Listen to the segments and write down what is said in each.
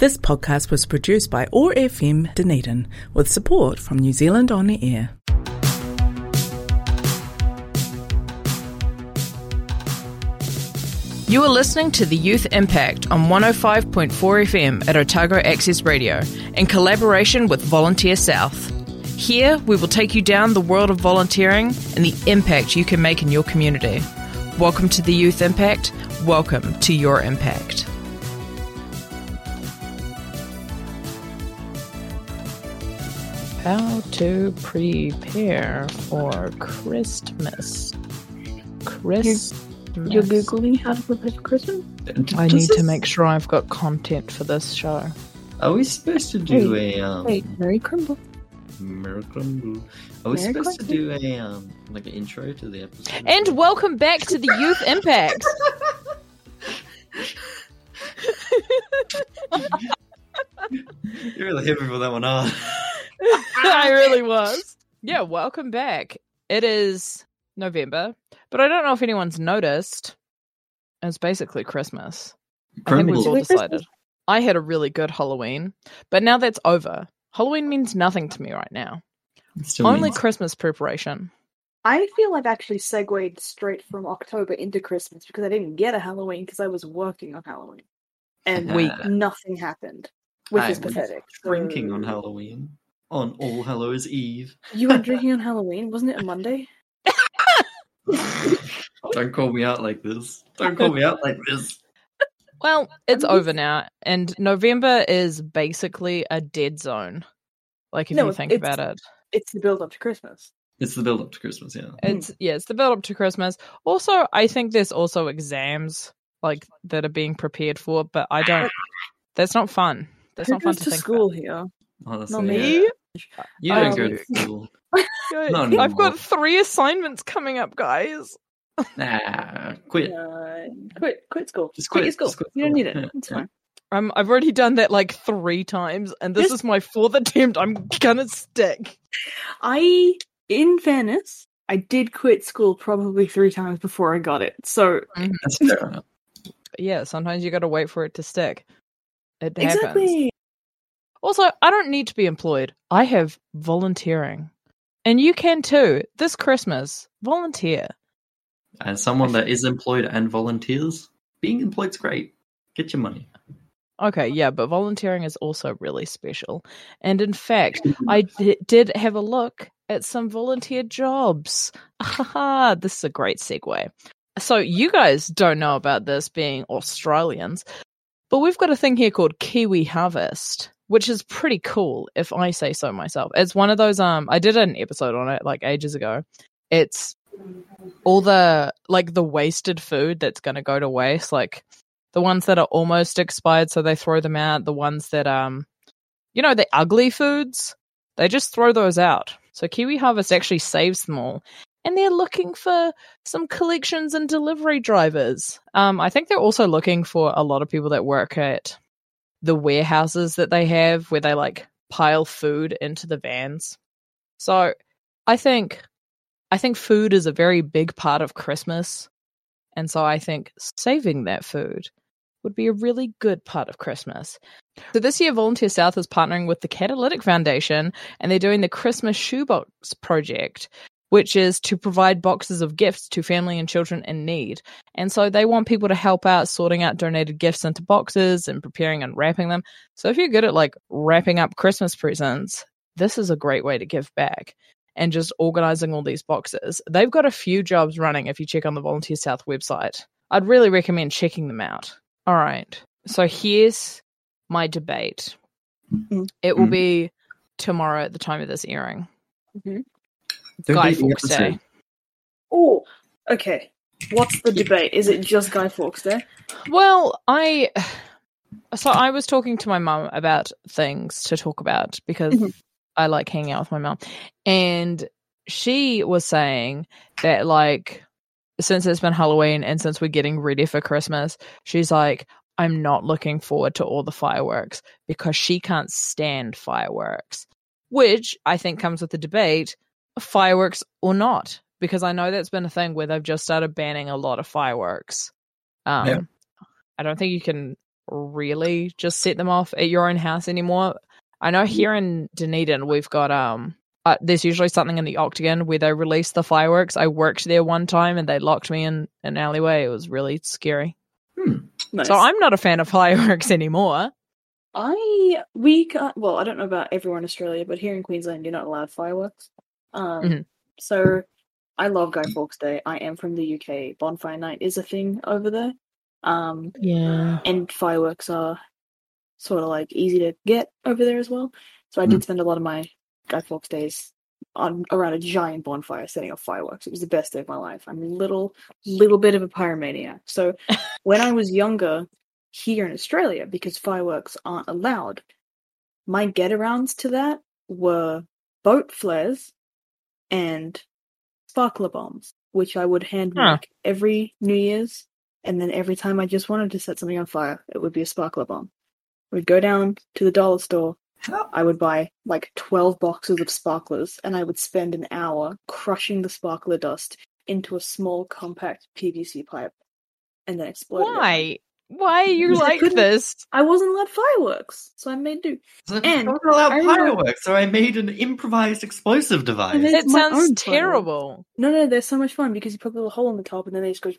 This podcast was produced by OAR FM Dunedin with support from New Zealand On the Air. You are listening to the Youth Impact on 105.4 FM at Otago Access Radio in collaboration with Volunteer South. Here, we will take you down the world of volunteering and the impact you can make in your community. Welcome to the Youth Impact. Welcome to your impact. How to prepare for Christmas. Christmas. You're googling how to prepare for Christmas. I Does need to make sure I've got content for this show. Are we supposed to do a um? Wait, Merry Crumble. Miracle? Are we Merry supposed to do a um like an intro to the episode? And welcome back to the Youth Impact. You're really heavy for that one, huh? I really was. Yeah, welcome back. It is November, but I don't know if anyone's noticed. It's basically Christmas. I think we've all decided. I had a really good Halloween, but now that's over. Halloween means nothing to me right now. Still Only means- Christmas preparation. I feel I've actually segued straight from October into Christmas because I didn't get a Halloween because I was working on Halloween, and We- nothing happened, which I is pathetic. Drinking on Halloween. On All Hallows Eve. You were drinking on Halloween, wasn't it a Monday? Don't call me out like this. Don't call me out like this. Well, it's over now, and November is basically a dead zone. Like if No, you think about it. It's the build up to Christmas. It's the build up to Christmas, yeah. It's yeah, it's the build up to Christmas. Also, I think there's also exams like that are being prepared for, but I don't. That's not fun. That's Who not fun goes to, to think school here? Oh, Honestly, Not yeah. Me. You don't Um, go to school. about. Not I've got three assignments coming up, guys. Nah, quit. Uh, quit, quit school. Just quit, quit, your school. just quit You don't need it. It's fine. Um, I've already done that like three times, and this Just- is my fourth attempt. I'm gonna stick. I, in fairness, I did quit school probably three times before I got it. So That's fair yeah, sometimes you got to wait for it to stick. It happens. Exactly. Also, I don't need to be employed. I have volunteering. And you can too. This Christmas, volunteer. As someone that is employed and volunteers, being employed's great. Get your money. Okay, yeah, but volunteering is also really special. And in fact, I d- did have a look at some volunteer jobs. Ah, Haha, this is a great segue. So, you guys don't know about this being Australians, but we've got a thing here called Kiwi Harvest, which is pretty cool if I say so myself. It's one of those um I did an episode on it like ages ago. It's all the like the wasted food that's going to go to waste like the ones that are almost expired so they throw them out the ones that um you know the ugly foods they just throw those out so kiwi harvest actually saves them all and they're looking for some collections and delivery drivers um i think they're also looking for a lot of people that work at the warehouses that they have where they like pile food into the vans. So i think i think food is a very big part of christmas. And so I think saving that food would be a really good part of Christmas. So this year, Volunteer South is partnering with the Catalytic Foundation and they're doing the Christmas Shoebox Project, which is to provide boxes of gifts to family and children in need. And so they want people to help out sorting out donated gifts into boxes and preparing and wrapping them. So if you're good at like wrapping up Christmas presents, this is a great way to give back and just organizing all these boxes. They've got a few jobs running if you check on the Volunteer South website. I'd really recommend checking them out. All right. So here's my debate. Mhm. It will Mhm. be tomorrow at the time of this airing. Mhm. Don't Guy Fawkes Day. Oh, okay. What's the debate? Is it just Guy Fawkes Day? Well, I so I was talking to my mum about things to talk about because Mhm. I like hanging out with my mum, and she was saying that like since it's been Halloween and since we're getting ready for Christmas, she's like, I'm not looking forward to all the fireworks because she can't stand fireworks, which I think comes with the debate fireworks or not, because I know that's been a thing where they've just started banning a lot of fireworks. Um, Yeah. I don't think you can really just set them off at your own house anymore. I know here in Dunedin we've got um uh, there's usually something in the octagon where they release the fireworks. I worked there one time and they locked me in an alleyway. It was really scary. Nice. So I'm not a fan of fireworks anymore. I we can't. Well, I don't know about everyone in Australia, but here in Queensland, you're not allowed fireworks. Um, Mhm. so I love Guy Fawkes Day. I am from the UK. Bonfire night is a thing over there. Um, Yeah. and fireworks are sort of like easy to get over there as well. So I did spend a lot of my Guy Fawkes days on around a giant bonfire setting off fireworks. It was the best day of my life. I'm a little little bit of a pyromaniac. So when I was younger here in Australia, because fireworks aren't allowed, my get arounds to that were boat flares and sparkler bombs, which I would hand Huh. make every New Year's. And then every time I just wanted to set something on fire, it would be a sparkler bomb. We'd go down to the dollar store. I would buy like 12 boxes of sparklers and I would spend an hour crushing the sparkler dust into a small compact PVC pipe and then explode. it. Why? Why are you Because I like couldn't- this? I wasn't allowed fireworks, so I made do. So And I wasn't allowed I remember- fireworks, so I made an improvised explosive device. And then- It sounds own firework. terrible. No, no, they're so much fun because you put a little hole in the top and then they just go,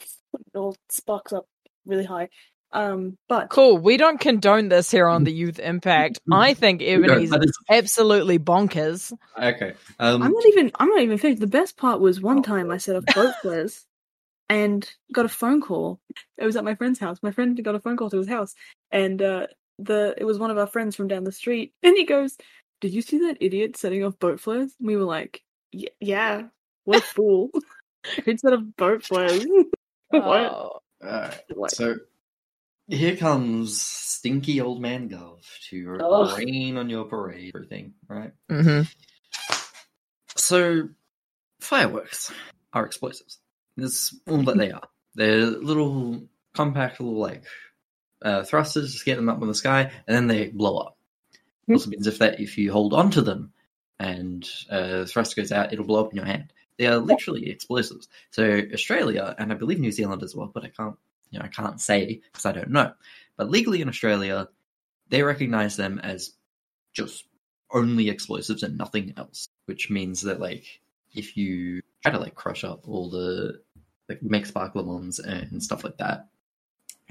all sparks up really high. Um, but Cool. We don't condone this here on the Youth Impact. I think Ebony's that is- absolutely bonkers. okay. Um, I'm not even. I'm not even finished. The best part was one time I set off boat flares and got a phone call. It was at my friend's house. My friend got a phone call to his house, and uh, the it was one of our friends from down the street. And he goes, "Did you see that idiot setting off boat flares?" And we were like, "Y- "Yeah, what a fool! Who'd set off boat flares?" what? Oh. Alright, What? so here comes stinky old man Gov to Ugh. rain on your parade, everything, right? Mm-hmm. So, fireworks are explosives. That's all that they are. They're little compact, little like uh, thrusters, just get them up in the sky, and then they blow up. Hmm. Also means if that if you hold on to them and uh, the thruster goes out, it'll blow up in your hand. They are literally explosives. So Australia and I believe New Zealand as well, but I can't you know I can't say because I don't know. But legally in Australia, they recognize them as just only explosives and nothing else, which means that like if you try to like crush up all the like make sparkler bombs and stuff like that,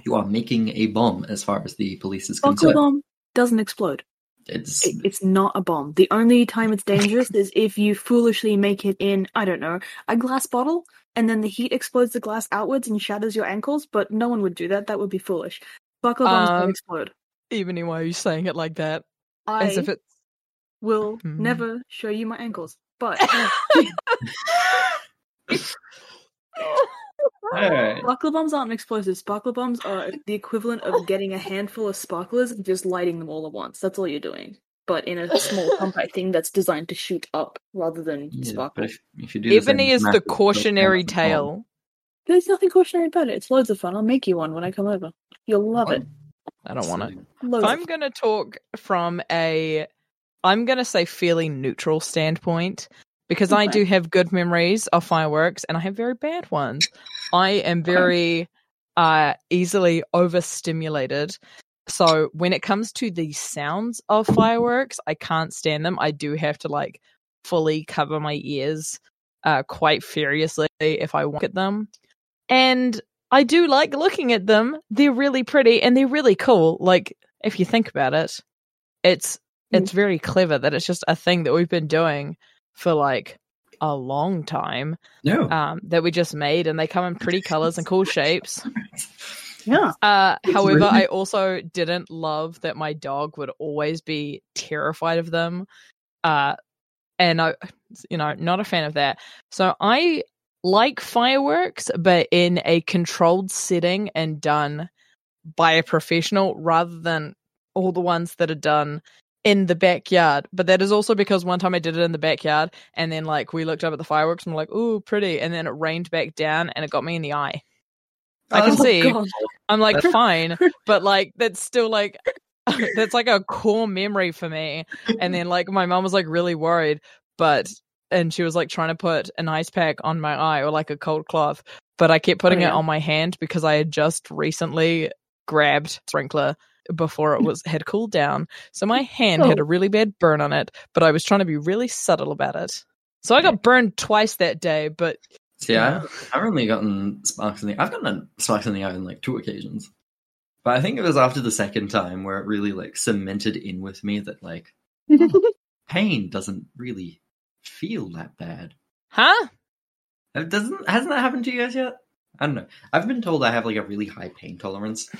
you are making a bomb as far as the police is Sparkler concerned. bomb doesn't explode. It's It, it's not a bomb. The only time it's dangerous is if you foolishly make it in, I don't know, a glass bottle, and then the heat explodes the glass outwards and shatters your ankles. But no one would do that. That would be foolish. Sparkler bombs Um, don't explode. Ebony, why are you saying it like that? I As if it's. will Hmm. never show you my ankles. But Alright. sparkler bombs aren't explosives. Sparkler bombs are the equivalent of getting a handful of sparklers and just lighting them all at once. That's all you're doing. But in a small compact thing that's designed to shoot up rather than Yeah, sparkle. if, if you do the same Ebony is the cautionary bomb- tale. There's nothing cautionary about it. It's loads of fun. I'll make you one when I come over. You'll love it. I don't want it. Loads I'm going to talk from a, I'm going to say fairly neutral standpoint because I do have good memories of fireworks and I have very bad ones. I am very uh, easily overstimulated. So when it comes to the sounds of fireworks, I can't stand them. I do have to like fully cover my ears uh, quite furiously if I look at them. And I do like looking at them. They're really pretty and they're really cool. Like if you think about it, it's it's very clever that it's just a thing that we've been doing for like a long time. No. Um, that we just made, and they come in pretty colors and cool shapes. Yeah. Uh, however, really- I also didn't love that my dog would always be terrified of them. Uh, and I, you know, not a fan of that. So I like fireworks, but in a controlled setting and done by a professional rather than all the ones that are done in the backyard. But that is also because one time I did it in the backyard and then like we looked up at the fireworks and we're like, ooh, pretty. And then it rained back down and it got me in the eye. I can Oh, see. God. I'm like, fine, but like that's still like that's like a core memory for me. And then like my mom was like really worried, but and she was like trying to put an ice pack on my eye or like a cold cloth, but I kept oh, putting Oh, it on my hand because I had just recently grabbed sprinkler before it was had cooled down. So my hand had a oh. really bad burn on it, but I was trying to be really subtle about it. So I got burned twice that day, but See, I, I've only gotten sparks in the. I've gotten sparks in the eye on like two occasions, but I think it was after the second time where it really like cemented in with me that like oh, pain doesn't really feel that bad. huh? It doesn't hasn't that happened to you guys yet? I don't know. I've been told I have like a really high pain tolerance,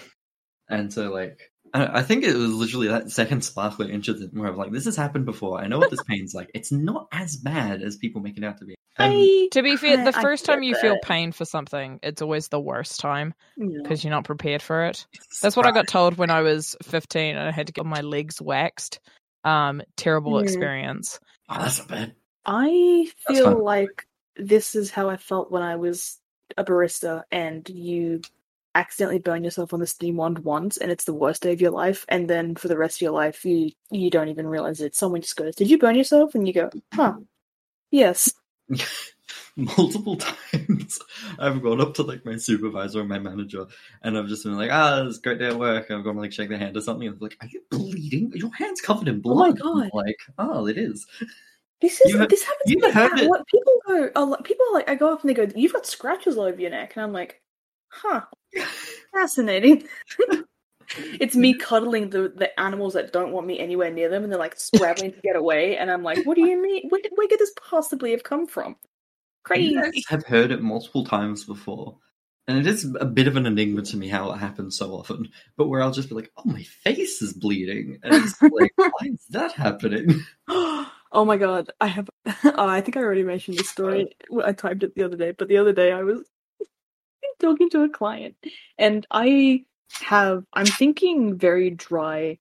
and so like I, I think it was literally that second sparkler incident where I'm like, this has happened before. I know what this pain's like. It's not as bad as people make it out to be. And I- To be fair, the I first get time you feel pain for something, it's always the worst time Yeah. because you're not prepared for it. That's what I got told when I was 15 and I had to get my legs waxed. Um, terrible Yeah. experience. Oh, that's not bad. I feel like this is how I felt when I was a barista and you accidentally burn yourself on the steam wand once and it's the worst day of your life and then for the rest of your life you you don't even realize it. Someone just goes, Did you burn yourself? And you go, Huh. Yes. multiple times I've gone up to like my supervisor or my manager and I've just been like, ah, it's a great day at work. I'm going to like shake their hand or something. And they're like, are you bleeding? Your hand's covered in blood Oh my. God. I'm like, oh, it is. This is have- this happens you to me have it-. People go a lot people are like I go up and they go, You've got scratches all over your neck and I'm like, Huh. Fascinating. it's me cuddling the, the animals that don't want me anywhere near them and they're like scrabbling to get away and I'm like, What do you mean? Where, where could this possibly have come from? Crazy. Guys have heard it multiple times before. And it is a bit of an enigma to me how it happens so often. But where I'll just be like, oh, my face is bleeding. And it's like, why is that happening? oh my god, I have. Oh, I think I already mentioned this story. I typed it the other day, but the other day I was talking to a client, and I have. I'm thinking very dry,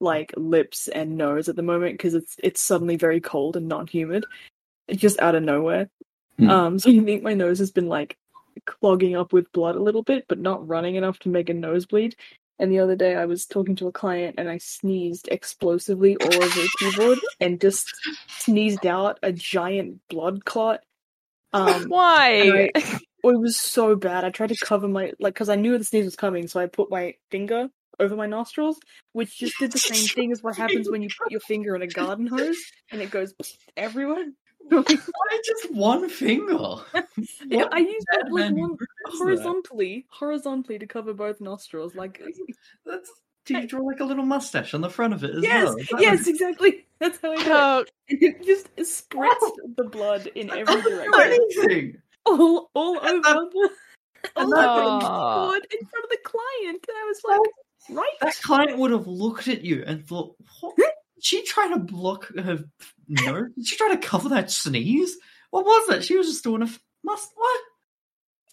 like lips and nose at the moment because it's it's suddenly very cold and not humid, It's just out of nowhere. Hmm. Um, so I think my nose has been like clogging up with blood a little bit, but not running enough to make a nosebleed. And the other day, I was talking to a client and I sneezed explosively all over the keyboard and just sneezed out a giant blood clot. Um, Why? and it was so bad. I tried to cover my like because I knew the sneeze was coming, so I put my finger over my nostrils, which just did the same thing as what happens when you put your finger in a garden hose and it goes everywhere. Why just one finger? yeah, I used bad it like one move that? horizontally, horizontally to cover both nostrils. Like That's, do you draw like a little mustache on the front of it as yes, well? Is that yes, exactly. That's how I did it. Oh, it just spritzed the blood in every doesn't do direction, anything. All all over the, all that- over the Aw. in front of the client. And I was like, right? That client would have looked at you and thought, what? Did she trying to block her nose? Did she try to cover that sneeze? What was it? She was just doing a f- must. What?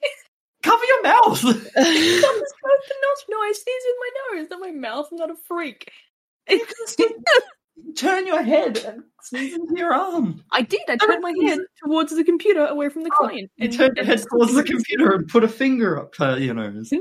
cover your mouth! That was both the nose. No, I sneezed with my nose, not my mouth. I'm not a freak. Turn your head and sneeze into your arm. I did. I turned my head towards the computer, away from the oh, client. You turned your head towards the computer and put a finger up uh, to your nose. I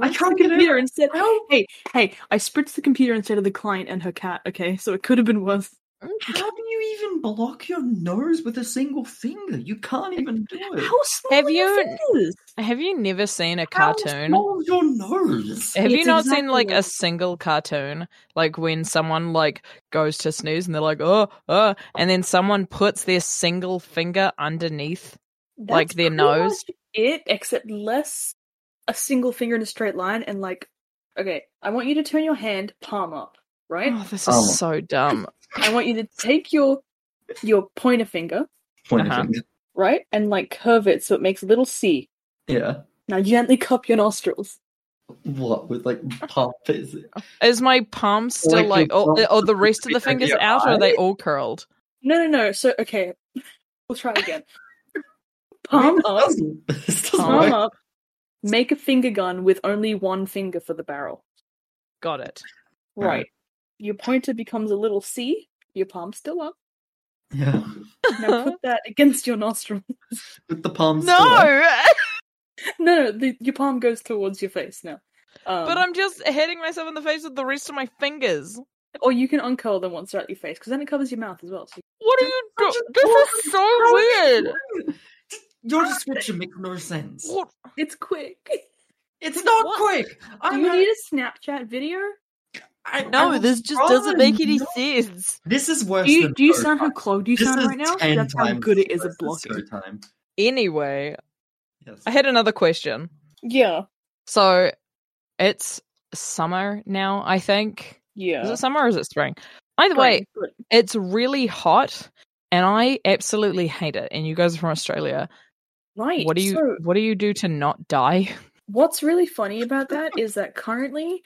I can't the get it. computer instead. How? Hey, hey! I spritzed the computer instead of the client and her cat. Okay, so it could have been worse. How do you even block your nose with a single finger? You can't even do it. How small Have are you- fingers? have you never seen a How cartoon? small is your nose? Have you It's not seen like a single cartoon, like when someone like goes to sneeze and they're like, oh, oh, and then someone puts their single finger underneath? Like their nose? much It, except less a single finger in a straight line, and like, okay, I want you to turn your hand palm up, right? Oh, this is Oh. so dumb. I want you to take your your pointer finger, Pointer Uh-huh. finger. right, and like curve it so it makes a little C. Yeah. Now gently cup your nostrils. What with like pump is it? Is my palm still Like like, your oh, palm or the rest of the fingers your out, or are they all curled? No, no, no. So okay, we'll try again. Palm up, doesn't- this doesn't palm work. up. Make a finger gun with only one finger for the barrel. Got it. Right. Right. Your pointer becomes a little C. Your palm's still up. Yeah. Now put that against your nostril. With the palms. No, No, no, the, your palm goes towards your face now. Um, but I'm just hitting myself in the face with the rest of my fingers. Or you can uncurl them once they're at your face, because then it covers your mouth as well. So What are you doing? This is so weird. Your description makes no sense. What? it's quick. It's not What? quick. Do I'm you not- need a Snapchat video? I, No, I this would just doesn't make any rather sense. This is worse Do you, than do you sound how Time. close you This sound right now? That's how good it is at worse than blocking. Time. Anyway, Yes. I had another question. Yeah, So it's summer now, I think. yeah. Is it summer or is it spring? Either way, Right, it's really hot and I absolutely hate it. And you guys are from Australia. right. What do you so what do you do to not die? what's really funny about that is that currently,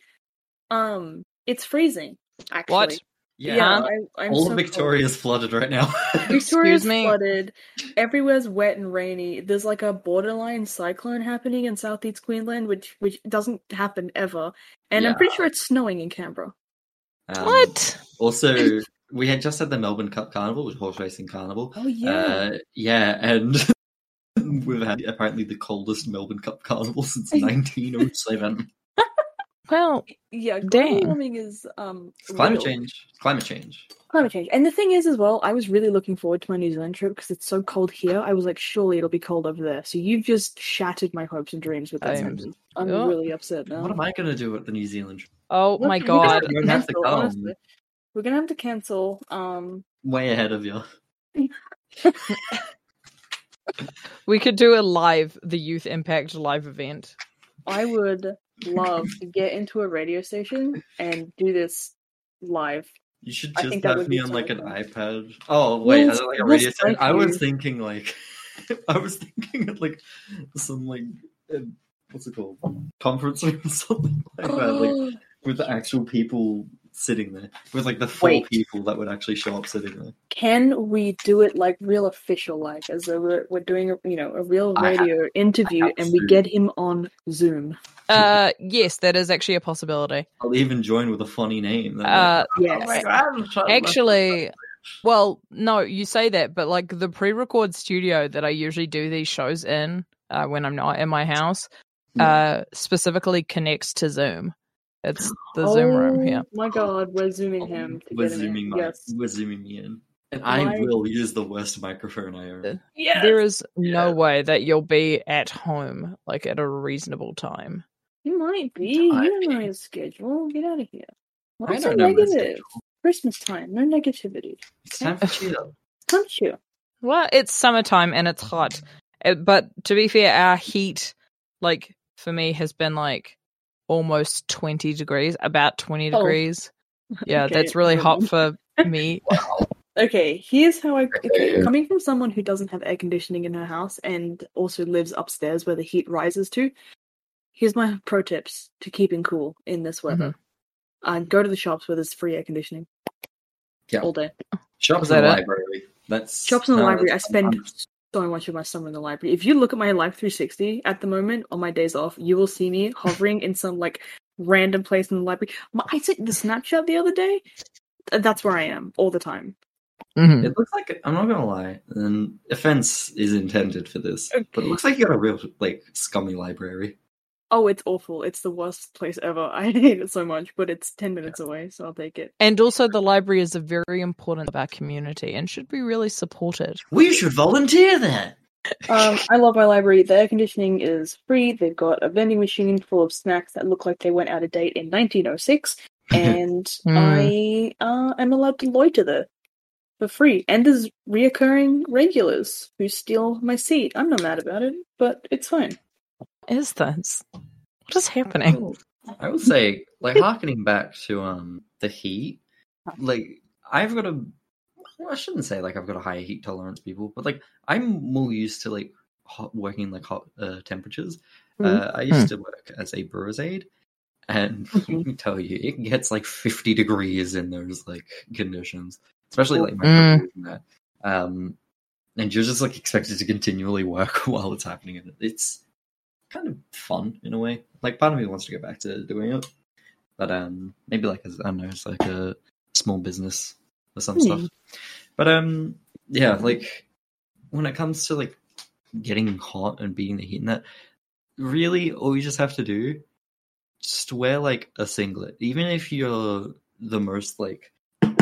um, it's freezing. Actually, What? Yeah. Yeah, I, I'm All so of Victoria's flooded right now. cold. Victoria's me? flooded. Everywhere's wet and rainy. There's like a borderline cyclone happening in southeast Queensland, which which doesn't happen ever. And I'm pretty sure it's snowing in Canberra. Um, what? Also, we had just had the Melbourne Cup Carnival, which horse racing carnival. Oh Uh, yeah, and we've had apparently the coldest Melbourne Cup Carnival since 1907. Well, yeah. Global Dang. warming is um It's climate change. It's climate change. Climate change. And the thing is, as well, I was really looking forward to my New Zealand trip because it's so cold here. I was like, surely it'll be cold over there. So you've just shattered my hopes and dreams with that I'm- sentence. I'm Yeah. really upset now. What am I going to do at the New Zealand trip? oh Look, my we're gonna god. have You don't have to cancel, come. We're gonna have to cancel. Um, Way ahead of you. We could do a live the Youth Impact live event. I would love to get into a radio station and do this live. You should I just have me on like an iPad. Oh wait, We'll- like a we'll radio station? I was thinking like, I was thinking of like some like uh, what's it called conference or something like that, like with the actual people sitting there, with like the four Wait. people that would actually show up sitting there. Can we do it like real official, like as though we're, we're doing a you know a real I have- radio interview, have and we to. get him on Zoom? Uh yes, that is actually a possibility. I'll even join with a funny name. Uh Yes. Oh. Actually, well, no, you say that, but like the pre-record studio that I usually do these shows in, uh, when I'm not in my house, uh, specifically connects to Zoom. It's the Zoom room here. Oh my god, we're zooming him. To we're get him zooming, in. my, Yes. we're zooming me in, and I My- will use the worst microphone I own. Yes. There is no Yeah. way that you'll be at home like at a reasonable time. You might be. You Might don't know be. his schedule. Get out of here. I What's so don't know negative? Christmas time, no negativity. It's time for chill. Don't you? Well, it's summertime and it's hot, Uh, but to be fair, our heat, like for me, has been like almost twenty degrees, about twenty Oh. degrees. Yeah, Okay, that's really hot for me. Okay, here's how I. Okay, coming from someone who doesn't have air conditioning in her house and also lives upstairs where the heat rises to, here's my pro tips to keeping cool in this weather. Uh, go to the shops where there's free air conditioning Yeah. all day. Shops in the library. That's Shops in the no, library. I spend fun. so much of my summer in the library. If you look at my Life 360 at the moment on my days off, you will see me hovering in some like random place in the library. My, I sent the Snapchat the other day. That's where I am all the time. Mhm. It looks like I'm not gonna lie, and offense is intended for this, Okay. but it looks like you got a real like scummy library. Oh, it's awful. It's the worst place ever. I hate it so much, but it's 10 minutes away, so I'll take it. And also, the library is a very important of our community and should be really supported. We should volunteer there. Um, I love my library. The air conditioning is free. They've got a vending machine full of snacks that look like they went out of date in 1906, and I uh, am allowed to loiter there for free. And there's reoccurring regulars who steal my seat. I'm not mad about it, but it's fine. Is this? What is happening? I would say, like, harkening back to um the heat, like I've got a. I shouldn't say like I've got a higher heat tolerance, people, but like I'm more used to like hot working like hot uh, temperatures. Uh, I used to work as a brewer's aide, and let me tell you, it gets like 50 degrees in those like conditions, especially like my Mm. that. Um, and you're just like expected to continually work while it's happening, and it's kind of fun in a way. Like part of me wants to go back to doing it, but um, maybe like as I don't know, it's like a small business or some stuff. But um, yeah, like when it comes to like getting hot and beating the heat and that, really all you just have to do, just wear like a singlet, even if you're the most like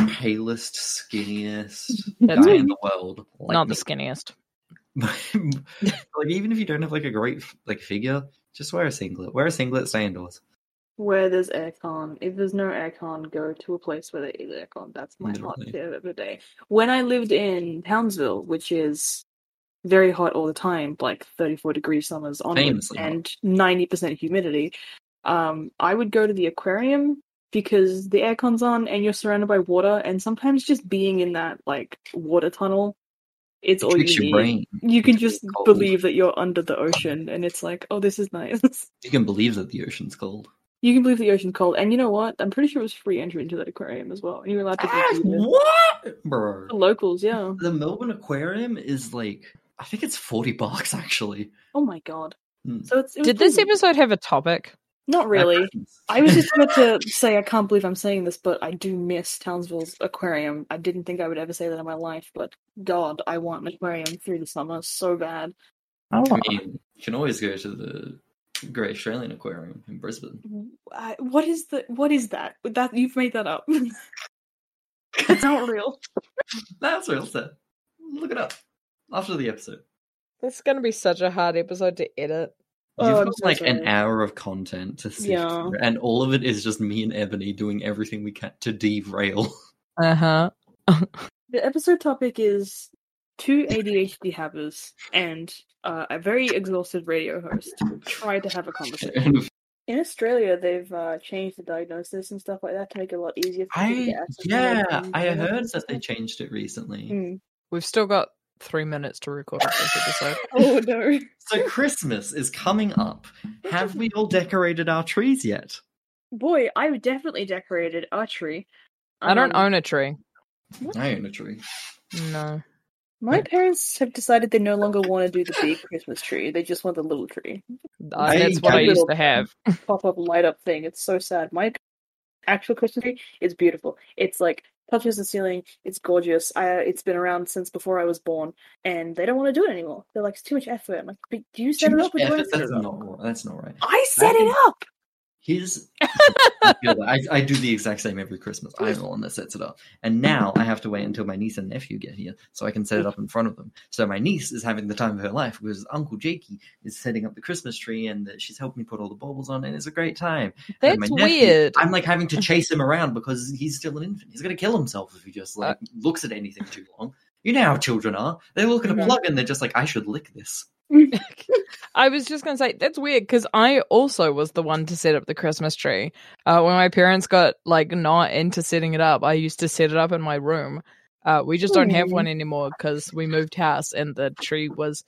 palest, skinniest guy in the world. Like Not the skinniest. like even if you don't have like a great like figure, just wear a singlet. Wear a singlet, stay indoors. where there's aircon. If there's no aircon, go to a place where there is aircon. That's my hot Literally. tip of the day. When I lived in Townsville, which is very hot all the time, like 34 degree summers onwards, Famously and 90% humidity, um, I would go to the aquarium because the aircon's on and you're surrounded by water, and sometimes just being in that like water tunnel, it's It all you your need. brain. You can just cold. believe that you're under the ocean, and it's like, oh, this is nice. You can believe that the ocean's cold. You can believe the ocean's cold, and you know what? I'm pretty sure it was free entry into that aquarium as well. you were allowed to Ah, do it. what, bro? The locals, yeah. The Melbourne Aquarium is like I think it's forty bucks actually. Oh my god. Hmm. So it's it Did this episode have a topic? Not really. I was just about to say I can't believe I'm saying this, but I do miss Townsville's aquarium. I didn't think I would ever say that in my life, but God, I want an aquarium through the summer so bad. I mean, you can always go to the Great Australian Aquarium in Brisbane. I, what is the what is that? That you've made that up. it's not real. That's real set. Look it up after the episode. This is going to be such a hard episode to edit. Oh, You've I'm got so like an hour of content to sift Yeah. through, and all of it is just me and Ebony doing everything we can to derail. Uh huh. The episode topic is two ADHD havers and uh, a very exhausted radio host try to have a conversation. In Australia, they've uh, changed the diagnosis and stuff like that to make it a lot easier for people to I get yeah, I heard that they changed it recently. Mm. We've still got three minutes to record this episode. Oh no! So Christmas is coming up. Have we all decorated our trees yet? Boy, I've definitely decorated a tree. I don't Um, own a tree. I own a tree. No. My parents have decided they no longer want to do the big Christmas tree. They just want the little tree. Uh, that's what I used to have. Pop up light up thing. It's so sad. My actual Christmas tree is beautiful. It's like touches the ceiling. It's gorgeous. I, uh, it's been around since before I was born, and they don't want to do it anymore. They're like, it's too much effort. I'm like, "But do you set Too it up? effort, That's not that's not right. I set I it up. Here's I, I do the exact same every Christmas. I'm the one that sets it up. And now I have to wait until my niece and nephew get here so I can set it up in front of them. So my niece is having the time of her life because Uncle Jakey is setting up the Christmas tree and she's helping me put all the baubles on and it's a great time. That's nephew, weird. I'm like having to chase him around because he's still an infant. He's gonna kill himself if he just like looks at anything too long. You know how children are. They look at a Mhm. plug and they're just like, I should lick this. I was just gonna say that's weird because I also was the one to set up the Christmas tree. Uh, when my parents got like not into setting it up, I used to set it up in my room. Uh, we just don't have Hmm. one anymore because we moved house and the tree was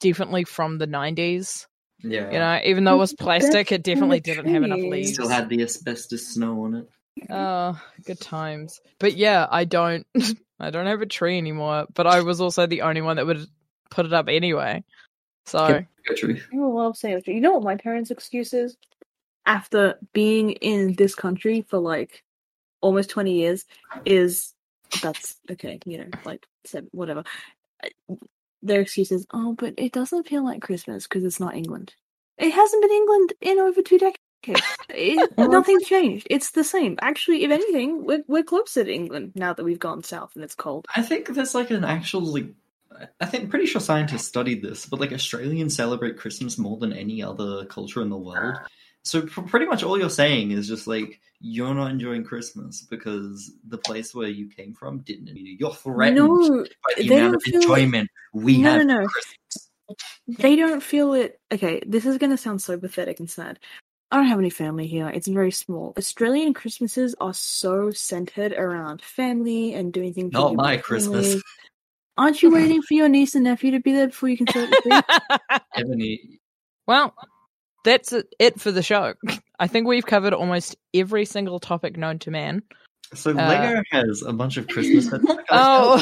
definitely from the nineties. Yeah. You know, even though it was That's plastic, it definitely didn't have enough leaves. Still had the asbestos snow on it. Oh, good times. But yeah, I don't I don't have a tree anymore, but I was also the only one that would put it up anyway. So Yep. Go tree. I love saying it. You know what my parents' excuse is? After being in this country for like almost 20 years, is that's okay, you know, like seven, whatever. Their excuse is, oh, but it doesn't feel like Christmas because it's not England. It hasn't been England in over two decades. It, nothing's changed. It's the same. Actually, if anything, we're, we're closer to England now that we've gone south and it's cold. I think there's like an actual like I think pretty sure scientists studied this, but like Australians celebrate Christmas more than any other culture in the world. So pr- pretty much all you're saying is just like you're not enjoying Christmas because the place where you came from didn't. You're threatened No, by the they amount of don't feel- enjoyment we No, have. no, no. Christmas. they don't feel it. Okay, this is going to sound so pathetic and sad. I don't have any family here. It's very small. Australian Christmases are so centered around family and doing things. Not my Christmas. Family. Aren't you waiting for your niece and nephew to be there before you can set the? Ebony, Well, that's it- it for the show. I think we've covered almost every single topic known to man. so Uh, Lego has a bunch of Christmas. sets. Oh,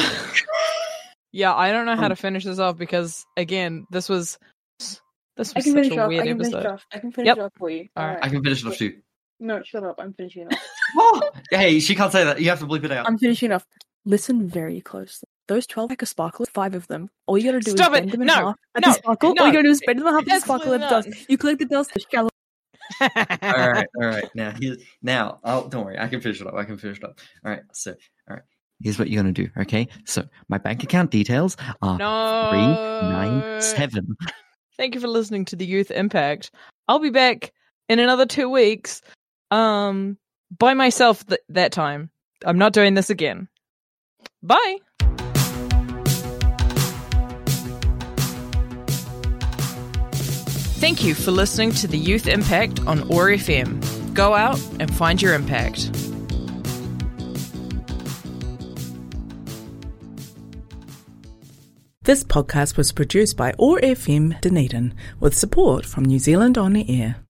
yeah. I don't know how Um, to finish this off because again, this was this I was can such finish a off. I weird can finish episode. it off. I can finish Yep. it off for you. Alright. Alright. I can finish it off too. No, shut up. I'm finishing it off. Oh, hey, she can't say that. You have to bleep it out. I'm finishing it off. Listen very closely. Those 12 pack of sparklers, five of them. All you gotta do Stop is it. bend them in No. half at No. the sparkle. No. All you gotta do is bend them in half at the That's sparkle at the not- dust. You collect the dust, shallow. all right, all right. Now, here's, now, oh, don't worry. I can finish it up. I can finish it up. All right. So, all right. Here's what you're gonna do. Okay. So, my bank account details are no. three nine seven. Thank you for listening to the Youth Impact. I'll be back in another two weeks, um, by myself th- that time. I'm not doing this again. Bye. Thank you for listening to the Youth Impact on OAR FM. Go out and find your impact. This podcast was produced by OAR FM Dunedin with support from New Zealand On the Air.